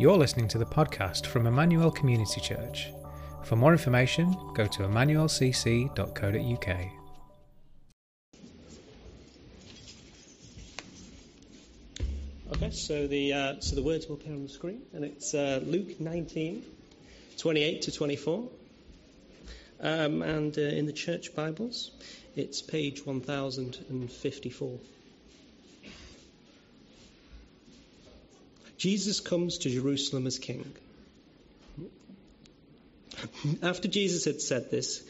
You're listening to the podcast from Emmanuel Community Church. For more information, go to emmanuelcc.co.uk. Okay, so the uh, so the words will appear on the screen, and it's uh, Luke 19, 28 to 24, um, and uh, in the church Bibles, it's page 1054. Jesus comes to Jerusalem as king. After Jesus had said this,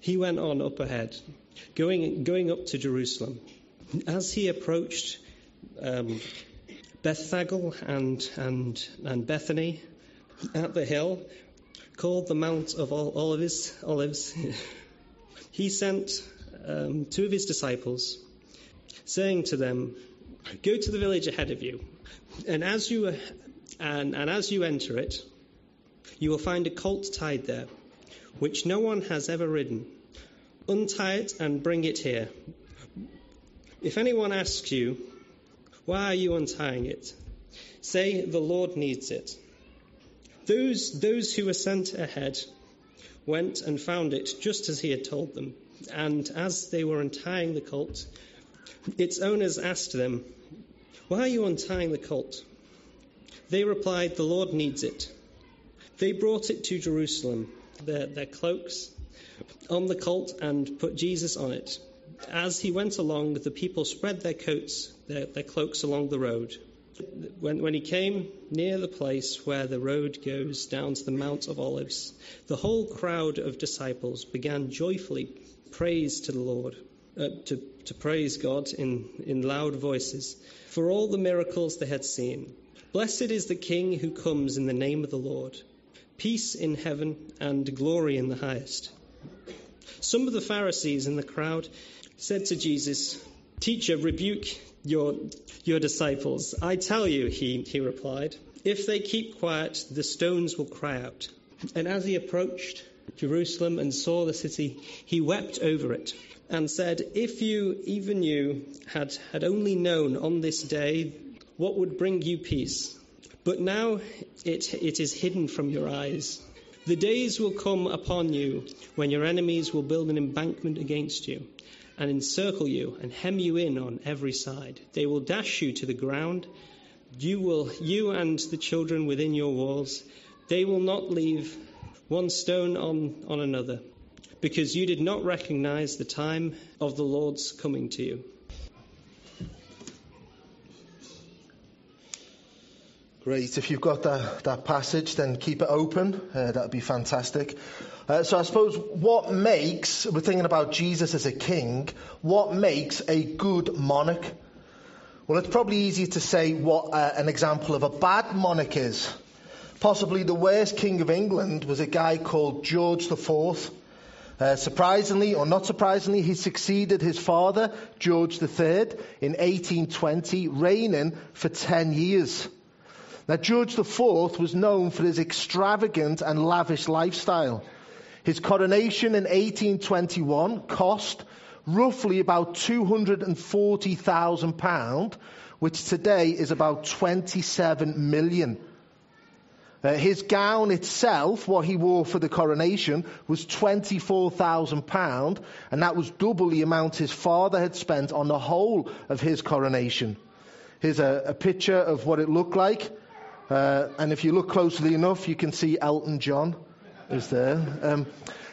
he went on up ahead, going going up to Jerusalem. As he approached. Um, Bethphage and, and, and Bethany at the hill, called the Mount of Olives, Olives he sent um, two of his disciples, saying to them, Go to the village ahead of you, and as you, and, and as you enter it, you will find a colt tied there, which no one has ever ridden. Untie it and bring it here. If anyone asks you, why are you untying it? Say, the Lord needs it. Those, those who were sent ahead went and found it just as he had told them. And as they were untying the colt, its owners asked them, Why are you untying the colt? They replied, The Lord needs it. They brought it to Jerusalem, their, their cloaks on the colt, and put Jesus on it. As he went along, the people spread their coats, their, their cloaks along the road. When, when he came near the place where the road goes down to the Mount of Olives, the whole crowd of disciples began joyfully praise to the Lord, uh, to, to praise God in, in loud voices for all the miracles they had seen. Blessed is the King who comes in the name of the Lord. Peace in heaven and glory in the highest. Some of the Pharisees in the crowd said to Jesus, Teacher, rebuke your, your disciples. I tell you, he, he replied, if they keep quiet, the stones will cry out. And as he approached Jerusalem and saw the city, he wept over it and said, If you, even you, had, had only known on this day what would bring you peace, but now it, it is hidden from your eyes. The days will come upon you when your enemies will build an embankment against you and encircle you and hem you in on every side. They will dash you to the ground. You will, you and the children within your walls, they will not leave one stone on, on another, because you did not recognize the time of the Lord's coming to you. Great. If you've got that, that passage, then keep it open. Uh, that would be fantastic. Uh, so I suppose what makes, we're thinking about Jesus as a king, what makes a good monarch? Well, it's probably easier to say what uh, an example of a bad monarch is. Possibly the worst king of England was a guy called George IV. Uh, surprisingly, or not surprisingly, he succeeded his father, George III, in 1820, reigning for 10 years. Now, George IV was known for his extravagant and lavish lifestyle. His coronation in 1821 cost roughly about £240,000, which today is about 27 million. Uh, his gown itself, what he wore for the coronation, was £24,000, and that was double the amount his father had spent on the whole of his coronation. Here's a, a picture of what it looked like. Uh, and if you look closely enough, you can see Elton John is there. Um,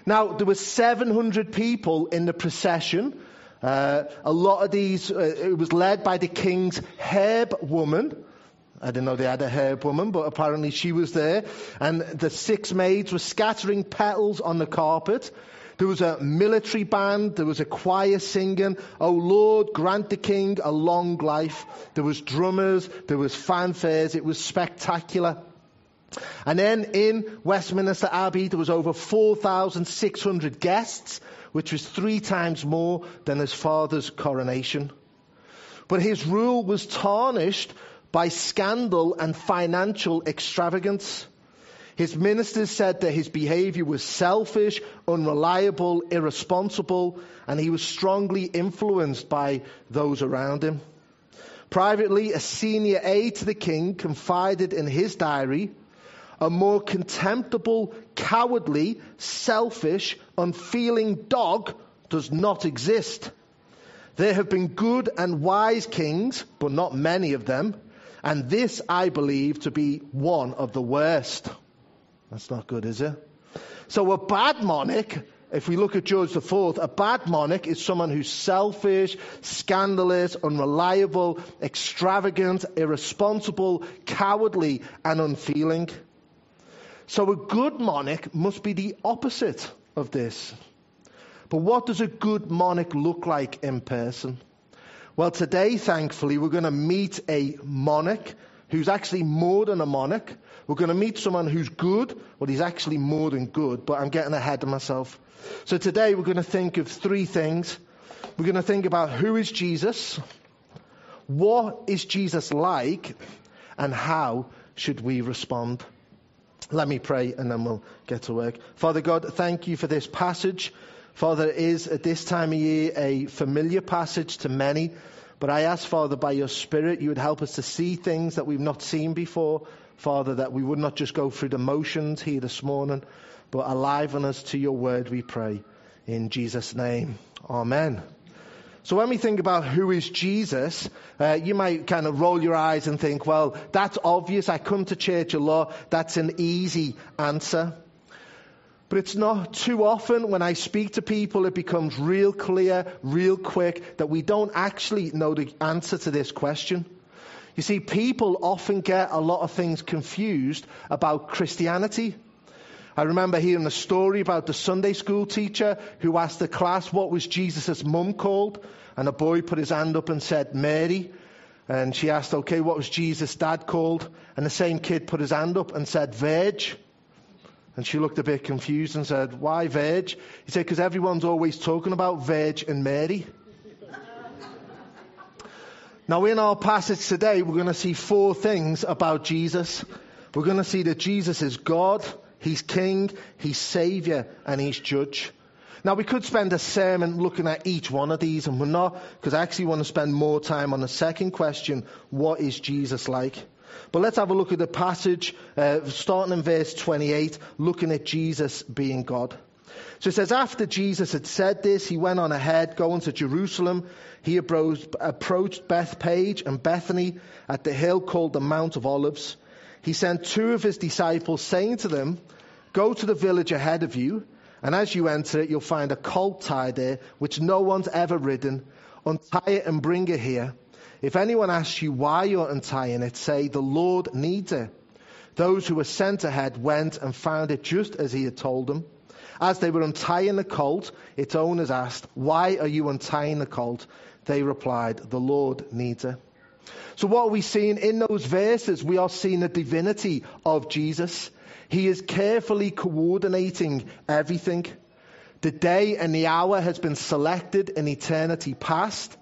now, there were 700 people in the procession. Uh, a lot of these, uh, it was led by the king's herb woman. I didn't know they had a herb woman, but apparently she was there. And the six maids were scattering petals on the carpet. There was a military band. There was a choir singing, Oh Lord, grant the king a long life. There was drummers. There was fanfares. It was spectacular. And then in Westminster Abbey, there was over 4,600 guests, which was three times more than his father's coronation. But his rule was tarnished by scandal and financial extravagance. His ministers said that his behavior was selfish, unreliable, irresponsible, and he was strongly influenced by those around him. Privately, a senior aide to the king confided in his diary, a more contemptible, cowardly, selfish, unfeeling dog does not exist. There have been good and wise kings, but not many of them, and this I believe to be one of the worst. That's not good, is it? So a bad monarch, if we look at George IV, a bad monarch is someone who's selfish, scandalous, unreliable, extravagant, irresponsible, cowardly, and unfeeling. So a good monarch must be the opposite of this. But what does a good monarch look like in person? Well, today, thankfully, we're going to meet a monarch who's actually more than a monarch. We're going to meet someone who's good. Well, he's actually more than good, but I'm getting ahead of myself. So today, we're going to think of three things. We're going to think about who is Jesus, what is Jesus like, and how should we respond. Let me pray and then we'll get to work. Father God, thank you for this passage. Father, it is at this time of year a familiar passage to many, but I ask, Father, by your Spirit, you would help us to see things that we've not seen before. Father, that we would not just go through the motions here this morning, but aliven us to your word, we pray. In Jesus' name, Amen. So when we think about who is Jesus, uh, you might kind of roll your eyes and think, well, that's obvious. I come to church a lot. That's an easy answer. But it's not too often when I speak to people, it becomes real clear, real quick, that we don't actually know the answer to this question. You see, people often get a lot of things confused about Christianity. I remember hearing a story about the Sunday school teacher who asked the class what was Jesus' mum called. And a boy put his hand up and said, Mary. And she asked, okay, what was Jesus' dad called? And the same kid put his hand up and said, Veg. And she looked a bit confused and said, Why veg? He said, Because everyone's always talking about veg and Mary. now, in our passage today, we're going to see four things about Jesus. We're going to see that Jesus is God, He's King, He's Savior, and He's Judge. Now, we could spend a sermon looking at each one of these, and we're not, because I actually want to spend more time on the second question what is Jesus like? But let's have a look at the passage, uh, starting in verse 28, looking at Jesus being God. So it says, after Jesus had said this, he went on ahead, going to Jerusalem. He approached Bethpage and Bethany at the hill called the Mount of Olives. He sent two of his disciples, saying to them, Go to the village ahead of you, and as you enter it, you'll find a colt tied there, which no one's ever ridden. Untie it and bring it here. If anyone asks you why you're untying it, say, The Lord needs it. Those who were sent ahead went and found it just as he had told them. As they were untying the colt, its owners asked, Why are you untying the colt? They replied, The Lord needs it. So, what are we seeing in those verses? We are seeing the divinity of Jesus. He is carefully coordinating everything. The day and the hour has been selected in eternity past.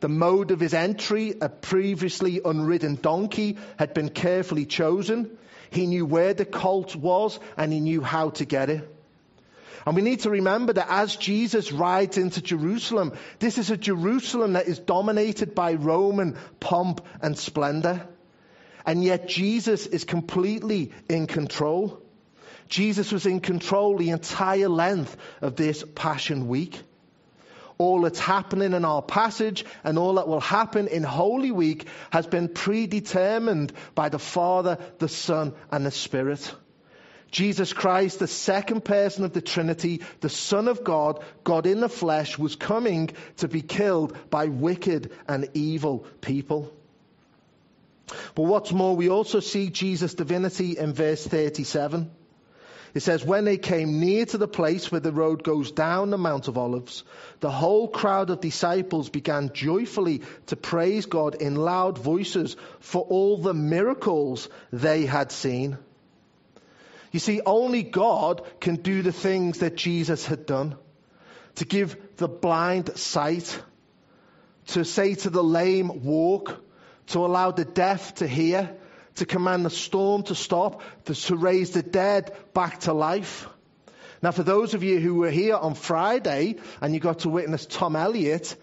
The mode of his entry, a previously unridden donkey, had been carefully chosen. He knew where the colt was and he knew how to get it. And we need to remember that as Jesus rides into Jerusalem, this is a Jerusalem that is dominated by Roman pomp and splendor. And yet Jesus is completely in control. Jesus was in control the entire length of this Passion Week all that's happening in our passage and all that will happen in Holy Week has been predetermined by the Father, the Son, and the Spirit. Jesus Christ, the second person of the Trinity, the Son of God, God in the flesh, was coming to be killed by wicked and evil people. But what's more, we also see Jesus' divinity in verse 37. It says, When they came near to the place where the road goes down the Mount of Olives, the whole crowd of disciples began joyfully to praise God in loud voices for all the miracles they had seen. You see, only God can do the things that Jesus had done to give the blind sight, to say to the lame, walk, to allow the deaf to hear to command the storm to stop, to raise the dead back to life. Now, for those of you who were here on Friday and you got to witness Tom Elliott,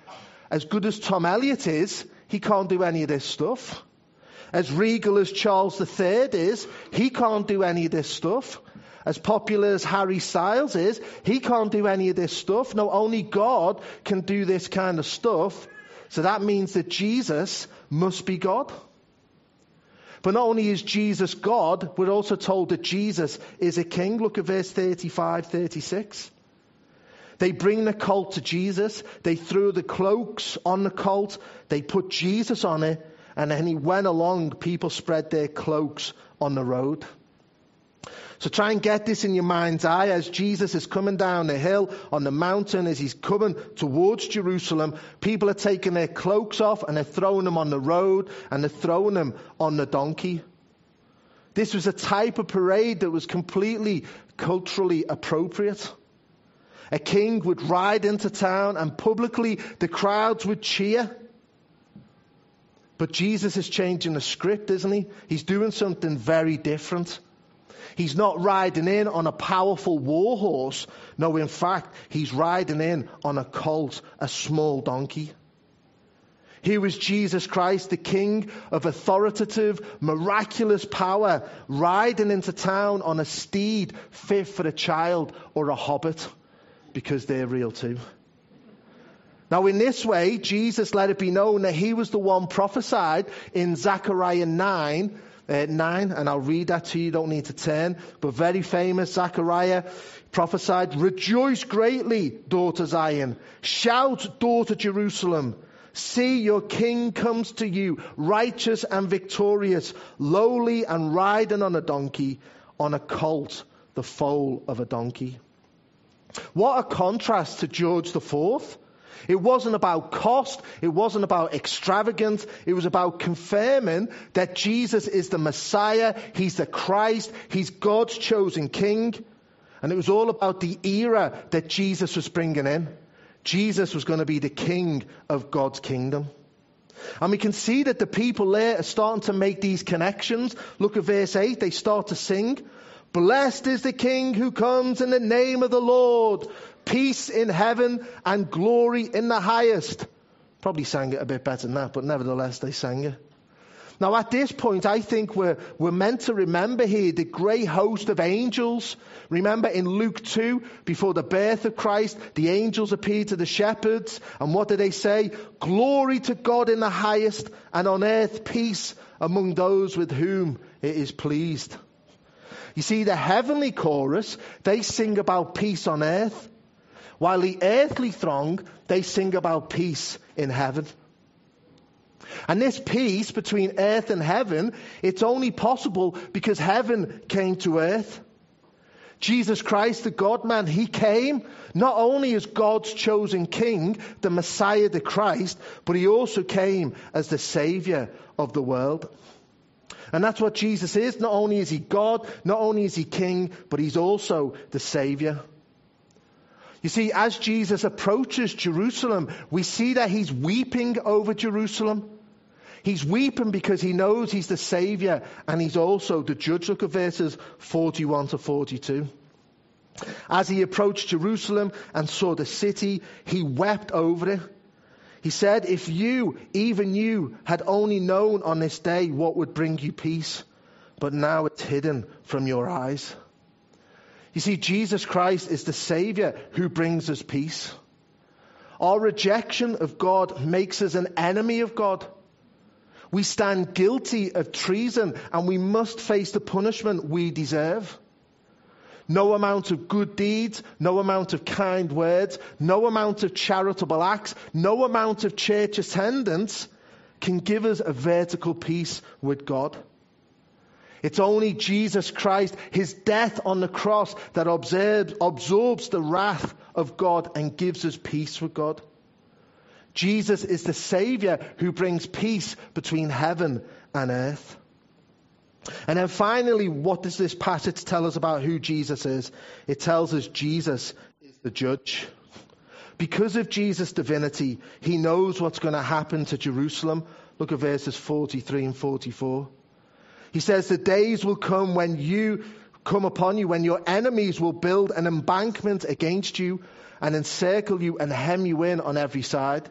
as good as Tom Elliott is, he can't do any of this stuff. As regal as Charles III is, he can't do any of this stuff. As popular as Harry Styles is, he can't do any of this stuff. No, only God can do this kind of stuff. So that means that Jesus must be God. But not only is Jesus God, we're also told that Jesus is a king. Look at verse 35, 36. They bring the colt to Jesus. They threw the cloaks on the colt. They put Jesus on it. And then he went along. People spread their cloaks on the road. So try and get this in your mind's eye as Jesus is coming down the hill on the mountain, as he's coming towards Jerusalem. People are taking their cloaks off and they're throwing them on the road and they're throwing them on the donkey. This was a type of parade that was completely culturally appropriate. A king would ride into town and publicly the crowds would cheer. But Jesus is changing the script, isn't he? He's doing something very different. He's not riding in on a powerful war horse. No, in fact, he's riding in on a colt, a small donkey. Here was Jesus Christ, the King of authoritative, miraculous power, riding into town on a steed fit for a child or a hobbit, because they're real too. Now, in this way, Jesus let it be known that he was the one prophesied in Zechariah 9 uh, 9, and I'll read that to you, you don't need to turn, but very famous, Zechariah prophesied, Rejoice greatly, daughter Zion. Shout, daughter Jerusalem. See, your king comes to you, righteous and victorious, lowly and riding on a donkey, on a colt, the foal of a donkey. What a contrast to George IV. It wasn't about cost. It wasn't about extravagance. It was about confirming that Jesus is the Messiah. He's the Christ. He's God's chosen King. And it was all about the era that Jesus was bringing in. Jesus was going to be the King of God's kingdom. And we can see that the people there are starting to make these connections. Look at verse 8. They start to sing. Blessed is the King who comes in the name of the Lord peace in heaven and glory in the highest. Probably sang it a bit better than that, but nevertheless they sang it. Now at this point, I think we're, we're meant to remember here the great host of angels. Remember in Luke 2, before the birth of Christ, the angels appeared to the shepherds. And what did they say? Glory to God in the highest and on earth peace among those with whom it is pleased. You see, the heavenly chorus, they sing about peace on earth. While the earthly throng, they sing about peace in heaven. And this peace between earth and heaven, it's only possible because heaven came to earth. Jesus Christ, the God man, he came not only as God's chosen king, the Messiah, the Christ, but he also came as the Savior of the world. And that's what Jesus is. Not only is he God, not only is he king, but he's also the Savior. You see, as Jesus approaches Jerusalem, we see that he's weeping over Jerusalem. He's weeping because he knows he's the Savior and he's also the judge. Look at verses 41 to 42. As he approached Jerusalem and saw the city, he wept over it. He said, If you, even you, had only known on this day what would bring you peace, but now it's hidden from your eyes. You see, Jesus Christ is the Savior who brings us peace. Our rejection of God makes us an enemy of God. We stand guilty of treason and we must face the punishment we deserve. No amount of good deeds, no amount of kind words, no amount of charitable acts, no amount of church attendance can give us a vertical peace with God. It's only Jesus Christ, his death on the cross, that absorbs, absorbs the wrath of God and gives us peace with God. Jesus is the Savior who brings peace between heaven and earth. And then finally, what does this passage tell us about who Jesus is? It tells us Jesus is the judge. Because of Jesus' divinity, he knows what's going to happen to Jerusalem. Look at verses 43 and 44. He says, The days will come when you come upon you, when your enemies will build an embankment against you and encircle you and hem you in on every side.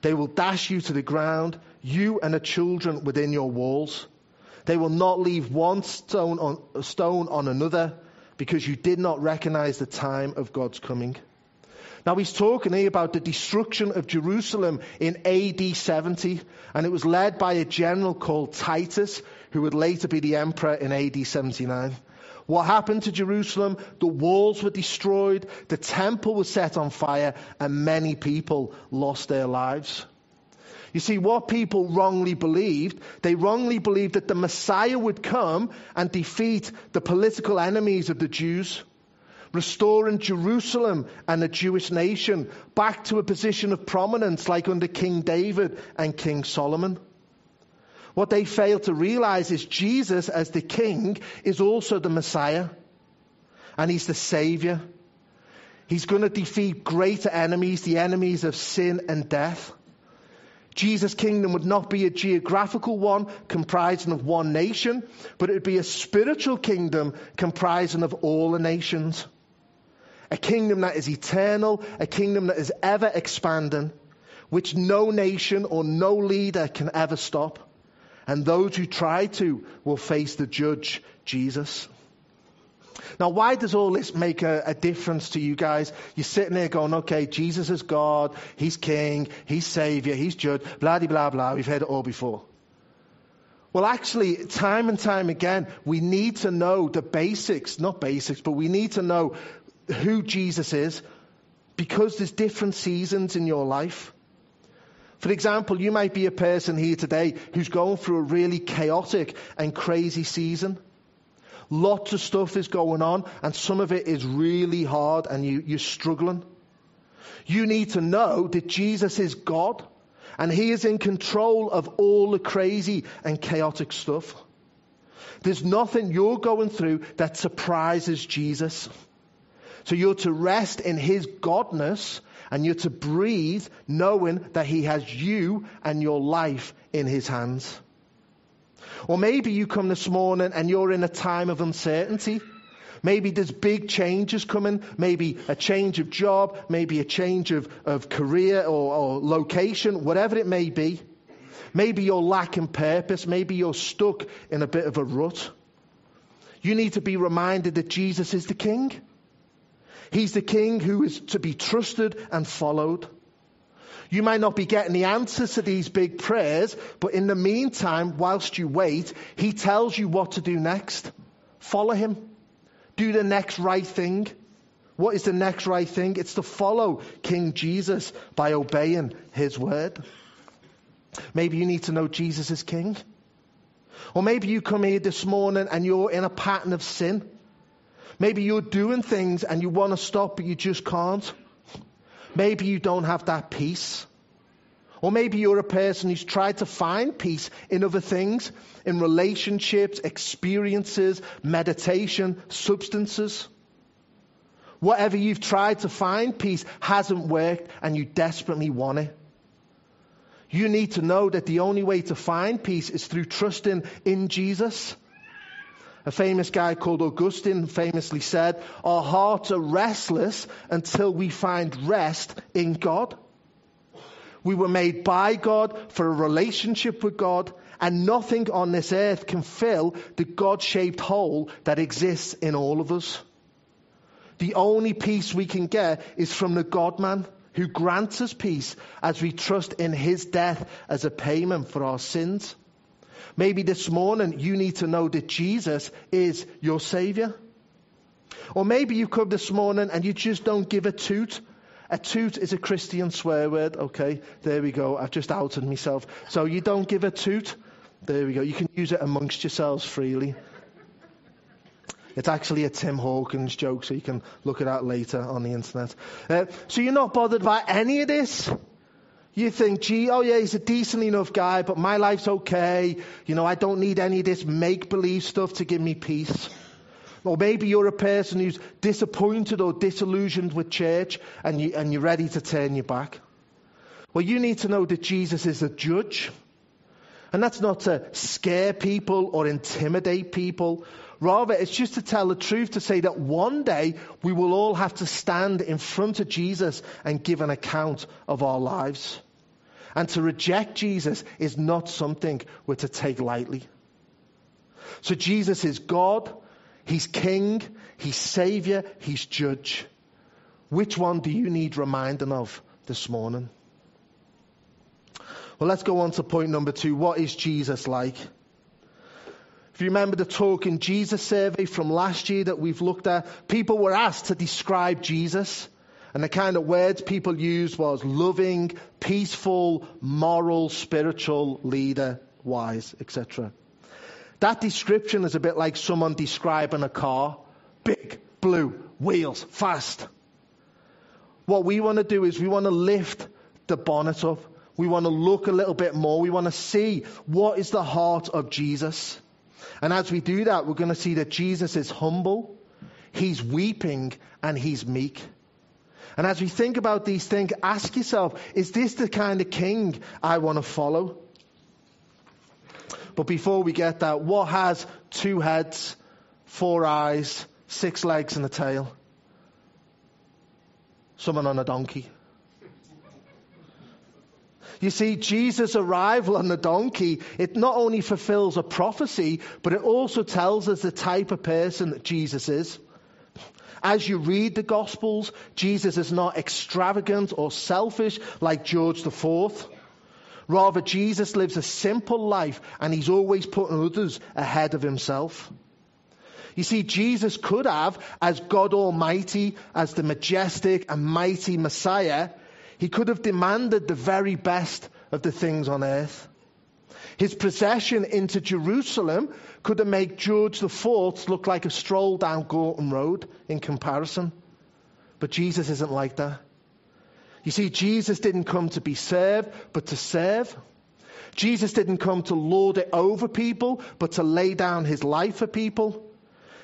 They will dash you to the ground. you and the children within your walls. They will not leave one stone on, stone on another because you did not recognize the time of God's coming. Now he's talking here about the destruction of Jerusalem in AD 70, and it was led by a general called Titus, who would later be the emperor in AD 79. What happened to Jerusalem? The walls were destroyed, the temple was set on fire, and many people lost their lives. You see, what people wrongly believed, they wrongly believed that the Messiah would come and defeat the political enemies of the Jews, restoring Jerusalem and the Jewish nation back to a position of prominence like under King David and King Solomon. What they fail to realize is Jesus, as the King, is also the Messiah, and He's the Savior. He's going to defeat greater enemies, the enemies of sin and death. Jesus' kingdom would not be a geographical one comprising of one nation, but it would be a spiritual kingdom comprising of all the nations. A kingdom that is eternal, a kingdom that is ever expanding, which no nation or no leader can ever stop. And those who try to will face the judge, Jesus. Now, why does all this make a, a, difference to you guys? You're sitting there going, okay, Jesus is God, He's King, He's Savior, He's Judge, blah, blah, blah, blah. We've heard it all before. Well, actually, time and time again, we need to know the basics, not basics, but we need to know who Jesus is because there's different seasons in your life. For example, you might be a person here today who's going through a really chaotic and crazy season. Lots of stuff is going on, and some of it is really hard, and you, you're struggling. You need to know that Jesus is God, and He is in control of all the crazy and chaotic stuff. There's nothing you're going through that surprises Jesus. So you're to rest in His godness, and you're to breathe knowing that He has you and your life in His hands. Or maybe you come this morning and you're in a time of uncertainty. Maybe there's big changes coming, maybe a change of job, maybe a change of, of career or, or location, whatever it may be. Maybe you're lacking purpose, maybe you're stuck in a bit of a rut. You need to be reminded that Jesus is the King. He's the King who is to be trusted and followed. You might not be getting the answers to these big prayers, but in the meantime, whilst you wait, He tells you what to do next. Follow Him. Do the next right thing. What is the next right thing? It's to follow King Jesus by obeying His word. Maybe you need to know Jesus is King. Or maybe you come here this morning and you're in a pattern of sin. Maybe you're doing things and you want to stop, but you just can't. Maybe you don't have that peace. Or maybe you're a person who's tried to find peace in other things, in relationships, experiences, meditation, substances. Whatever you've tried to find peace hasn't worked and you desperately want it. You need to know that the only way to find peace is through trusting in Jesus. A famous guy called Augustine famously said, Our hearts are restless until we find rest in God. We were made by God for a relationship with God, and nothing on this earth can fill the God shaped hole that exists in all of us. The only peace we can get is from the God man who grants us peace as we trust in his death as a payment for our sins. Maybe this morning you need to know that Jesus is your Savior. Or maybe you come this morning and you just don't give a toot. A toot is a Christian swear word. Okay, there we go. I've just outed myself. So you don't give a toot. There we go. You can use it amongst yourselves freely. It's actually a Tim Hawkins joke, so you can look at that later on the internet. Uh, so you're not bothered by any of this. You think, gee, oh yeah, he's a decent enough guy, but my life's okay. You know, I don't need any of this make believe stuff to give me peace. Or maybe you're a person who's disappointed or disillusioned with church and, you, and you're ready to turn your back. Well, you need to know that Jesus is a judge. And that's not to scare people or intimidate people. Rather, it's just to tell the truth to say that one day we will all have to stand in front of Jesus and give an account of our lives. And to reject Jesus is not something we're to take lightly. So Jesus is God, He's King, He's Savior, He's Judge. Which one do you need reminding of this morning? Well, let's go on to point number two. What is Jesus like? If you remember the Talking Jesus survey from last year that we've looked at, people were asked to describe Jesus. And the kind of words people used was loving, peaceful, moral, spiritual, leader, wise, etc. That description is a bit like someone describing a car. Big, blue, wheels, fast. What we want to do is we want to lift the bonnet up. We want to look a little bit more. We want to see what is the heart of Jesus. And as we do that, we're going to see that Jesus is humble, he's weeping, and he's meek. And as we think about these things, ask yourself, is this the kind of king I want to follow? But before we get that, what has two heads, four eyes, six legs, and a tail? Someone on a donkey. You see, Jesus' arrival on the donkey, it not only fulfills a prophecy, but it also tells us the type of person that Jesus is. As you read the Gospels, Jesus is not extravagant or selfish like George IV. Rather, Jesus lives a simple life and he's always putting others ahead of himself. You see, Jesus could have, as God Almighty, as the majestic and mighty Messiah, he could have demanded the very best of the things on earth. His procession into Jerusalem could have made George IV look like a stroll down Gorton Road in comparison. But Jesus isn't like that. You see, Jesus didn't come to be served, but to serve. Jesus didn't come to lord it over people, but to lay down his life for people.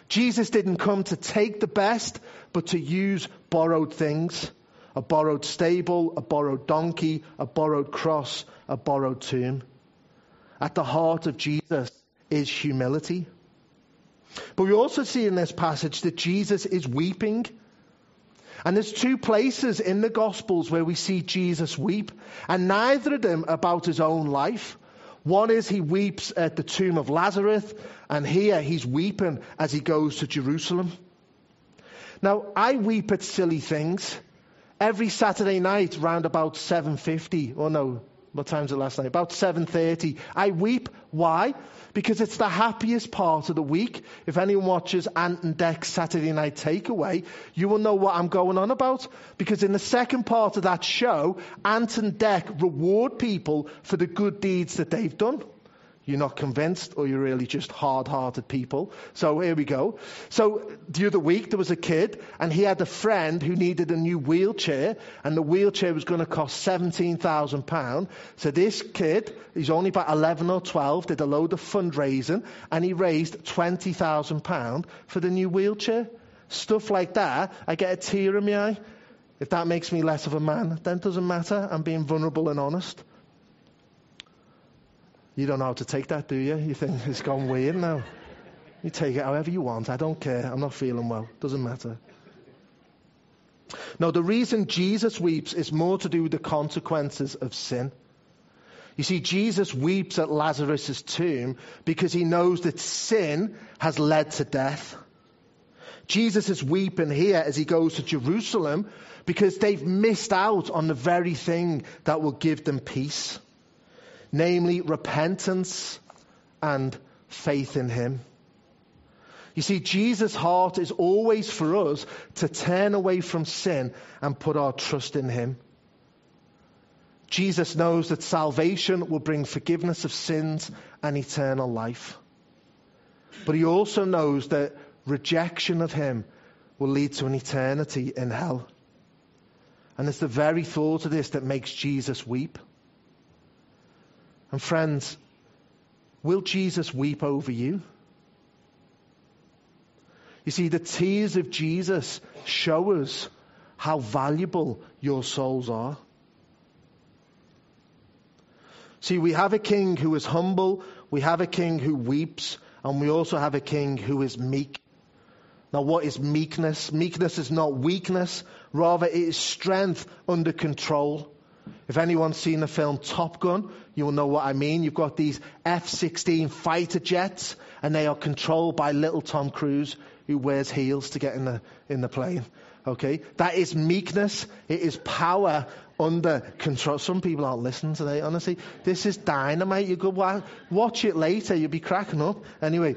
Jesus didn't come to take the best, but to use borrowed things a borrowed stable, a borrowed donkey, a borrowed cross, a borrowed tomb. At the heart of Jesus is humility. But we also see in this passage that Jesus is weeping. And there's two places in the Gospels where we see Jesus weep, and neither of them about his own life. One is he weeps at the tomb of Lazarus, and here he's weeping as he goes to Jerusalem. Now, I weep at silly things every Saturday night round about 7.50, or no, what time's it last night? About 7.30. I weep. Why? Because it's the happiest part of the week. If anyone watches Ant and Dec's Saturday Night Takeaway, you will know what I'm going on about. Because in the second part of that show, Ant and Dec reward people for the good deeds that they've done you're not convinced or you're really just hard-hearted people. So here we go. So the other week there was a kid and he had a friend who needed a new wheelchair and the wheelchair was going to cost £17,000. So this kid, he's only about 11 or 12, did a load of fundraising and he raised £20,000 for the new wheelchair. Stuff like that, I get a tear in my eye. If that makes me less of a man, then it doesn't matter. I'm being vulnerable and honest. You don't know how to take that, do you? You think it's gone weird now. You take it however you want. I don't care. I'm not feeling well. Doesn't matter. No, the reason Jesus weeps is more to do with the consequences of sin. You see, Jesus weeps at Lazarus' tomb because he knows that sin has led to death. Jesus is weeping here as he goes to Jerusalem because they've missed out on the very thing that will give them peace namely repentance and faith in Him. You see, Jesus' heart is always for us to turn away from sin and put our trust in Him. Jesus knows that salvation will bring forgiveness of sins and eternal life. But he also knows that rejection of him will lead to an eternity in hell. And it's the very thought of this that makes Jesus weep. And friends, will Jesus weep over you? You see, the tears of Jesus show us how valuable your souls are. See, we have a king who is humble, we have a king who weeps, and we also have a king who is meek. Now, what is meekness? Meekness is not weakness, rather, it is strength under control. If anyone's seen the film Top Gun, you will know what I mean. You've got these F 16 fighter jets, and they are controlled by little Tom Cruise, who wears heels to get in the, in the plane. Okay? That is meekness. It is power under control. Some people aren't listening today, honestly. This is dynamite. You could watch it later, you'll be cracking up. Anyway,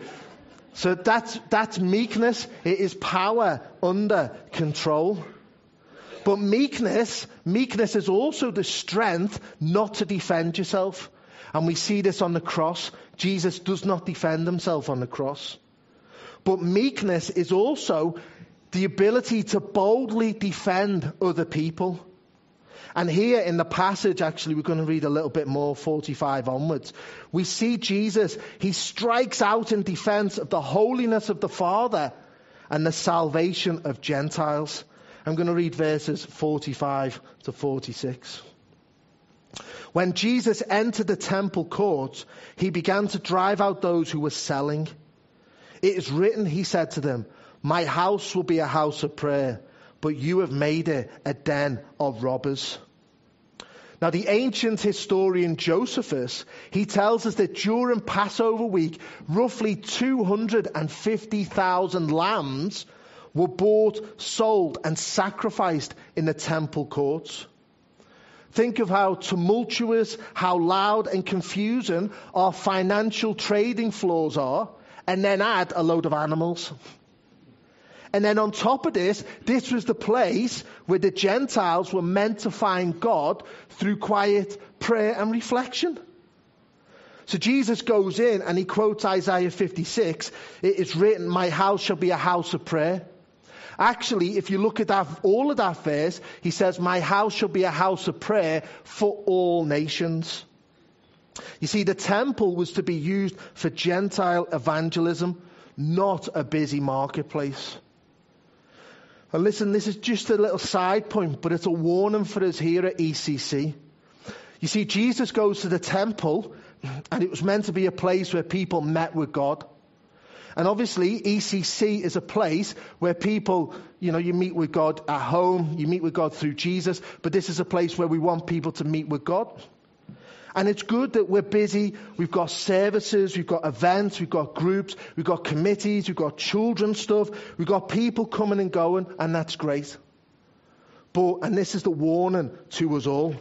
so that's, that's meekness. It is power under control. But meekness, meekness is also the strength not to defend yourself. And we see this on the cross. Jesus does not defend himself on the cross. But meekness is also the ability to boldly defend other people. And here in the passage, actually, we're going to read a little bit more, 45 onwards. We see Jesus, he strikes out in defense of the holiness of the Father and the salvation of Gentiles. I'm going to read verses 45 to 46. When Jesus entered the temple courts, he began to drive out those who were selling. It is written, he said to them, My house will be a house of prayer, but you have made it a den of robbers. Now, the ancient historian Josephus, he tells us that during Passover week, roughly 250,000 lambs were bought, sold, and sacrificed in the temple courts. Think of how tumultuous, how loud and confusing our financial trading floors are, and then add a load of animals. And then on top of this, this was the place where the Gentiles were meant to find God through quiet prayer and reflection. So Jesus goes in and he quotes Isaiah 56. It is written, My house shall be a house of prayer. Actually, if you look at that, all of that verse, he says, My house shall be a house of prayer for all nations. You see, the temple was to be used for Gentile evangelism, not a busy marketplace. And listen, this is just a little side point, but it's a warning for us here at ECC. You see, Jesus goes to the temple, and it was meant to be a place where people met with God. And obviously, ECC is a place where people, you know, you meet with God at home, you meet with God through Jesus, but this is a place where we want people to meet with God. And it's good that we're busy. We've got services, we've got events, we've got groups, we've got committees, we've got children's stuff, we've got people coming and going, and that's great. But, and this is the warning to us all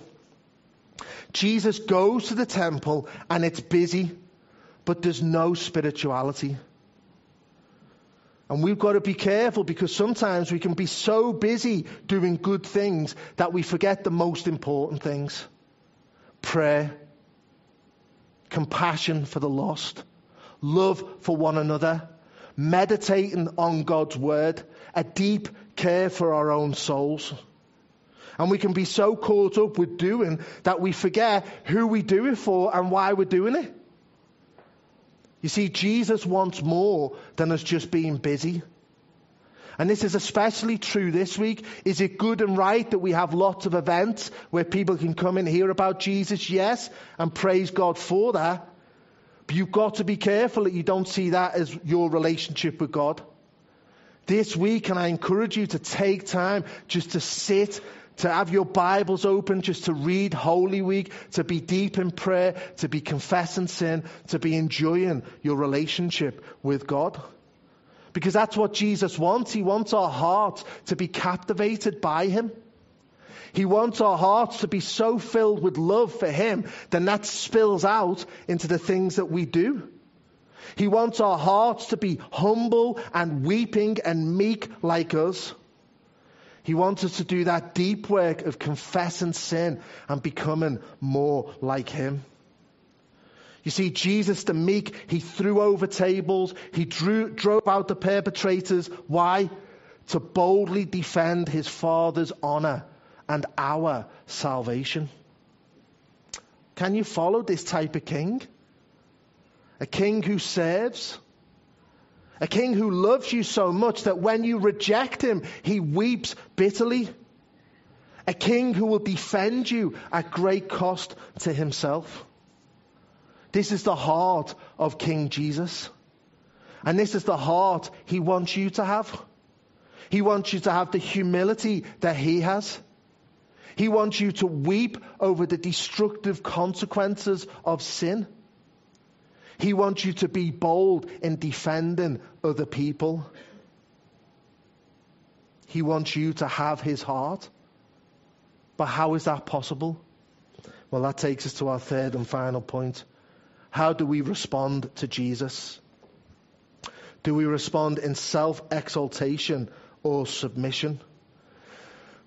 Jesus goes to the temple and it's busy, but there's no spirituality. And we've got to be careful because sometimes we can be so busy doing good things that we forget the most important things prayer, compassion for the lost, love for one another, meditating on God's word, a deep care for our own souls. And we can be so caught up with doing that we forget who we do it for and why we're doing it. You see, Jesus wants more than us just being busy. And this is especially true this week. Is it good and right that we have lots of events where people can come and hear about Jesus? Yes, and praise God for that. But you've got to be careful that you don't see that as your relationship with God. This week, and I encourage you to take time just to sit to have your Bibles open, just to read Holy Week, to be deep in prayer, to be confessing sin, to be enjoying your relationship with God. Because that's what Jesus wants. He wants our hearts to be captivated by Him. He wants our hearts to be so filled with love for Him, then that spills out into the things that we do. He wants our hearts to be humble and weeping and meek like us. He wants us to do that deep work of confessing sin and becoming more like Him. You see, Jesus the meek, He threw over tables, He drew, drove out the perpetrators. Why? To boldly defend His Father's honor and our salvation. Can you follow this type of king? A king who serves, a king who loves you so much that when you reject him, he weeps bitterly. A king who will defend you at great cost to himself. This is the heart of King Jesus. And this is the heart he wants you to have. He wants you to have the humility that he has. He wants you to weep over the destructive consequences of sin. He wants you to be bold in defending other people. He wants you to have his heart. But how is that possible? Well, that takes us to our third and final point. How do we respond to Jesus? Do we respond in self exaltation or submission?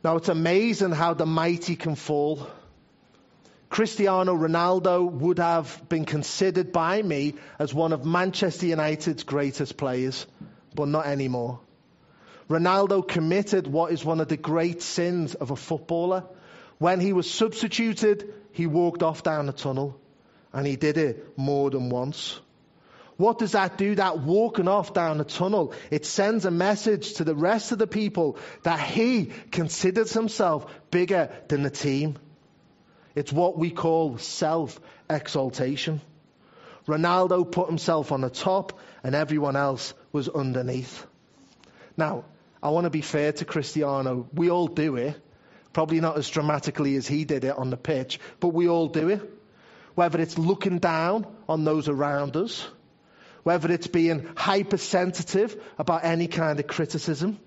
Now, it's amazing how the mighty can fall. Cristiano Ronaldo would have been considered by me as one of Manchester United's greatest players, but not anymore. Ronaldo committed what is one of the great sins of a footballer. When he was substituted, he walked off down a tunnel, and he did it more than once. What does that do? That walking off down a tunnel, it sends a message to the rest of the people that he considers himself bigger than the team. It's what we call self exaltation. Ronaldo put himself on the top and everyone else was underneath. Now, I want to be fair to Cristiano. We all do it. Probably not as dramatically as he did it on the pitch, but we all do it. Whether it's looking down on those around us, whether it's being hypersensitive about any kind of criticism,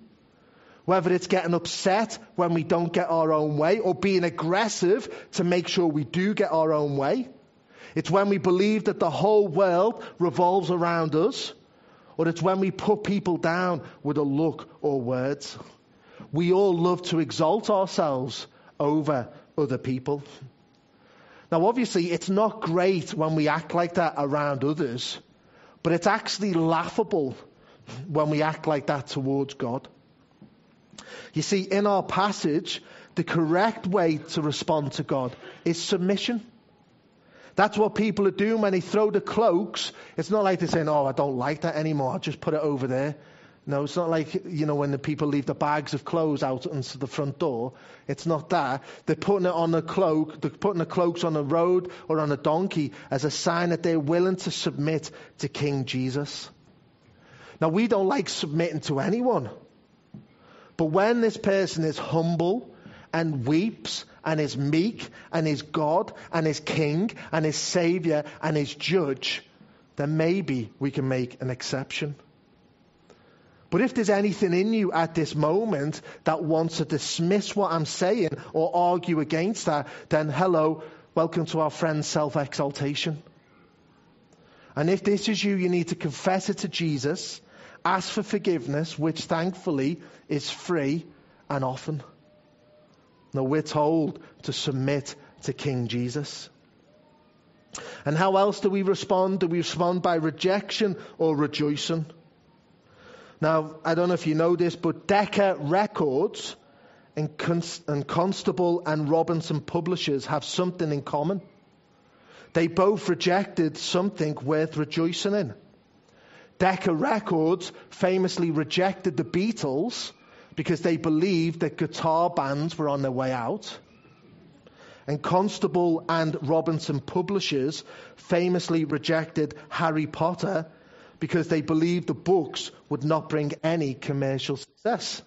whether it's getting upset when we don't get our own way, or being aggressive to make sure we do get our own way. It's when we believe that the whole world revolves around us, or it's when we put people down with a look or words. We all love to exalt ourselves over other people. Now, obviously, it's not great when we act like that around others. But it's actually laughable when we act like that towards God. You see, in our passage, the correct way to respond to God is submission. That's what people are doing when they throw the cloaks. It's not like they're saying, Oh, I don't like that anymore. I'll just put it over there. No, it's not like, you know, when the people leave the bags of clothes out into the front door. It's not that. They're putting it on a cloak, they're putting the cloaks on a road or on a donkey as a sign that they're willing to submit to King Jesus. Now, we don't like submitting to anyone. But when this person is humble and weeps and is meek and is God and is King and is Savior and is Judge, then maybe we can make an exception. But if there's anything in you at this moment that wants to dismiss what I'm saying or argue against that, then hello, welcome to our friend's self exaltation. And if this is you, you need to confess it to Jesus, ask for forgiveness, which thankfully is free and often. Now, we're told to submit to King Jesus. And how else do we respond? Do we respond by rejection or rejoicing? Now, I don't know if you know this, but Decca Records and, and Constable and Robinson Publishers have something in common. They both rejected something worth rejoicing in. Decca Records famously rejected the Beatles because they believed that guitar bands were on their way out. And Constable and Robinson Publishers famously rejected Harry Potter because they believed the books would not bring any commercial success.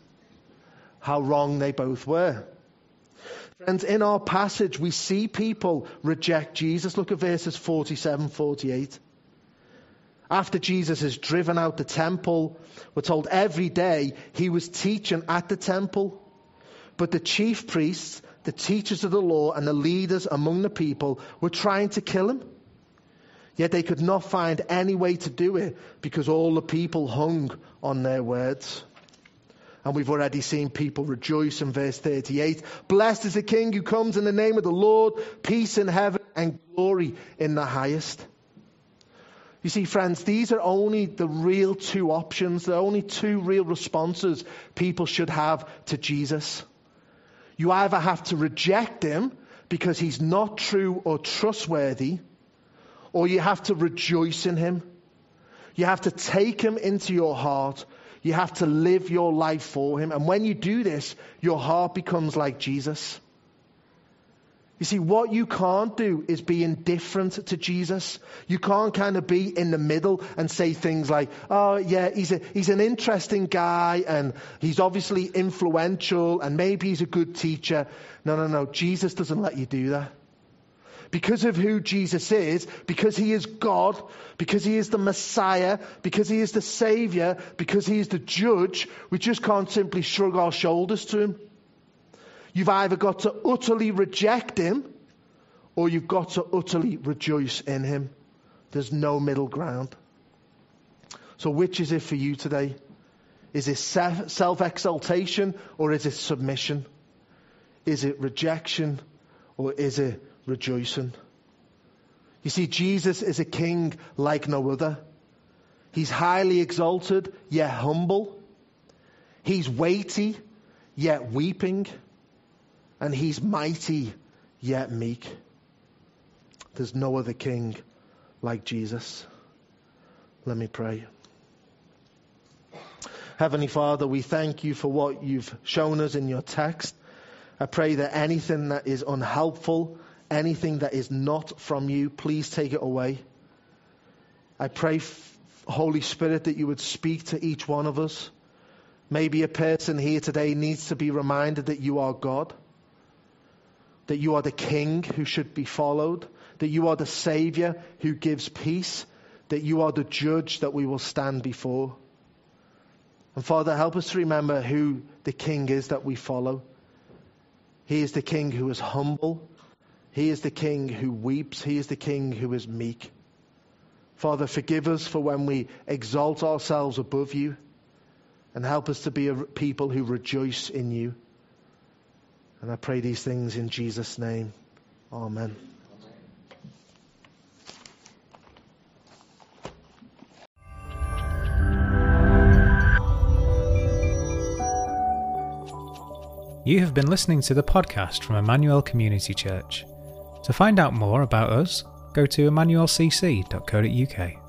How wrong they both were. Friends, in our passage, we see people reject Jesus. Look at verses 47 48. After Jesus is driven out the temple, we're told every day he was teaching at the temple. But the chief priests, the teachers of the law, and the leaders among the people were trying to kill him. Yet they could not find any way to do it because all the people hung on their words. And we've already seen people rejoice in verse 38. Blessed is the King who comes in the name of the Lord, peace in heaven and glory in the highest. You see, friends, these are only the real two options, the only two real responses people should have to Jesus. You either have to reject him because he's not true or trustworthy, or you have to rejoice in Him. You have to take Him into your heart. You have to live your life for Him. And when you do this, your heart becomes like Jesus. You see, what you can't do is be indifferent to Jesus. You can't kind of be in the middle and say things like, oh, yeah, he's, a, he's an interesting guy and he's obviously influential and maybe he's a good teacher. No, no, no. Jesus doesn't let you do that. Because of who Jesus is, because he is God, because he is the Messiah, because he is the Savior, because he is the judge, we just can't simply shrug our shoulders to him. You've either got to utterly reject him or you've got to utterly rejoice in him. There's no middle ground. So, which is it for you today? Is it self exaltation or is it submission? Is it rejection or is it rejoicing? You see, Jesus is a king like no other. He's highly exalted, yet humble. He's weighty, yet weeping and he's mighty yet meek. There's no other king like Jesus. Let me pray. Heavenly Father, we thank you for what you've shown us in your text. I pray that anything that is unhelpful, anything that is not from you, please take it away. I pray, Holy Spirit, that you would speak to each one of us. Maybe a person here today needs to be reminded that you are God that you are the king who should be followed, that you are the savior who gives peace, that you are the judge that we will stand before. And Father, help us to remember who the king is that we follow. He is the king who is humble. He is the king who weeps. He is the king who is meek. Father, forgive us for when we exalt ourselves above you and help us to be a people who rejoice in you. And I pray these things in Jesus' name. Amen. You have been listening to the podcast from Emmanuel Community Church. To find out more about us, go to emmanuelcc.co.uk.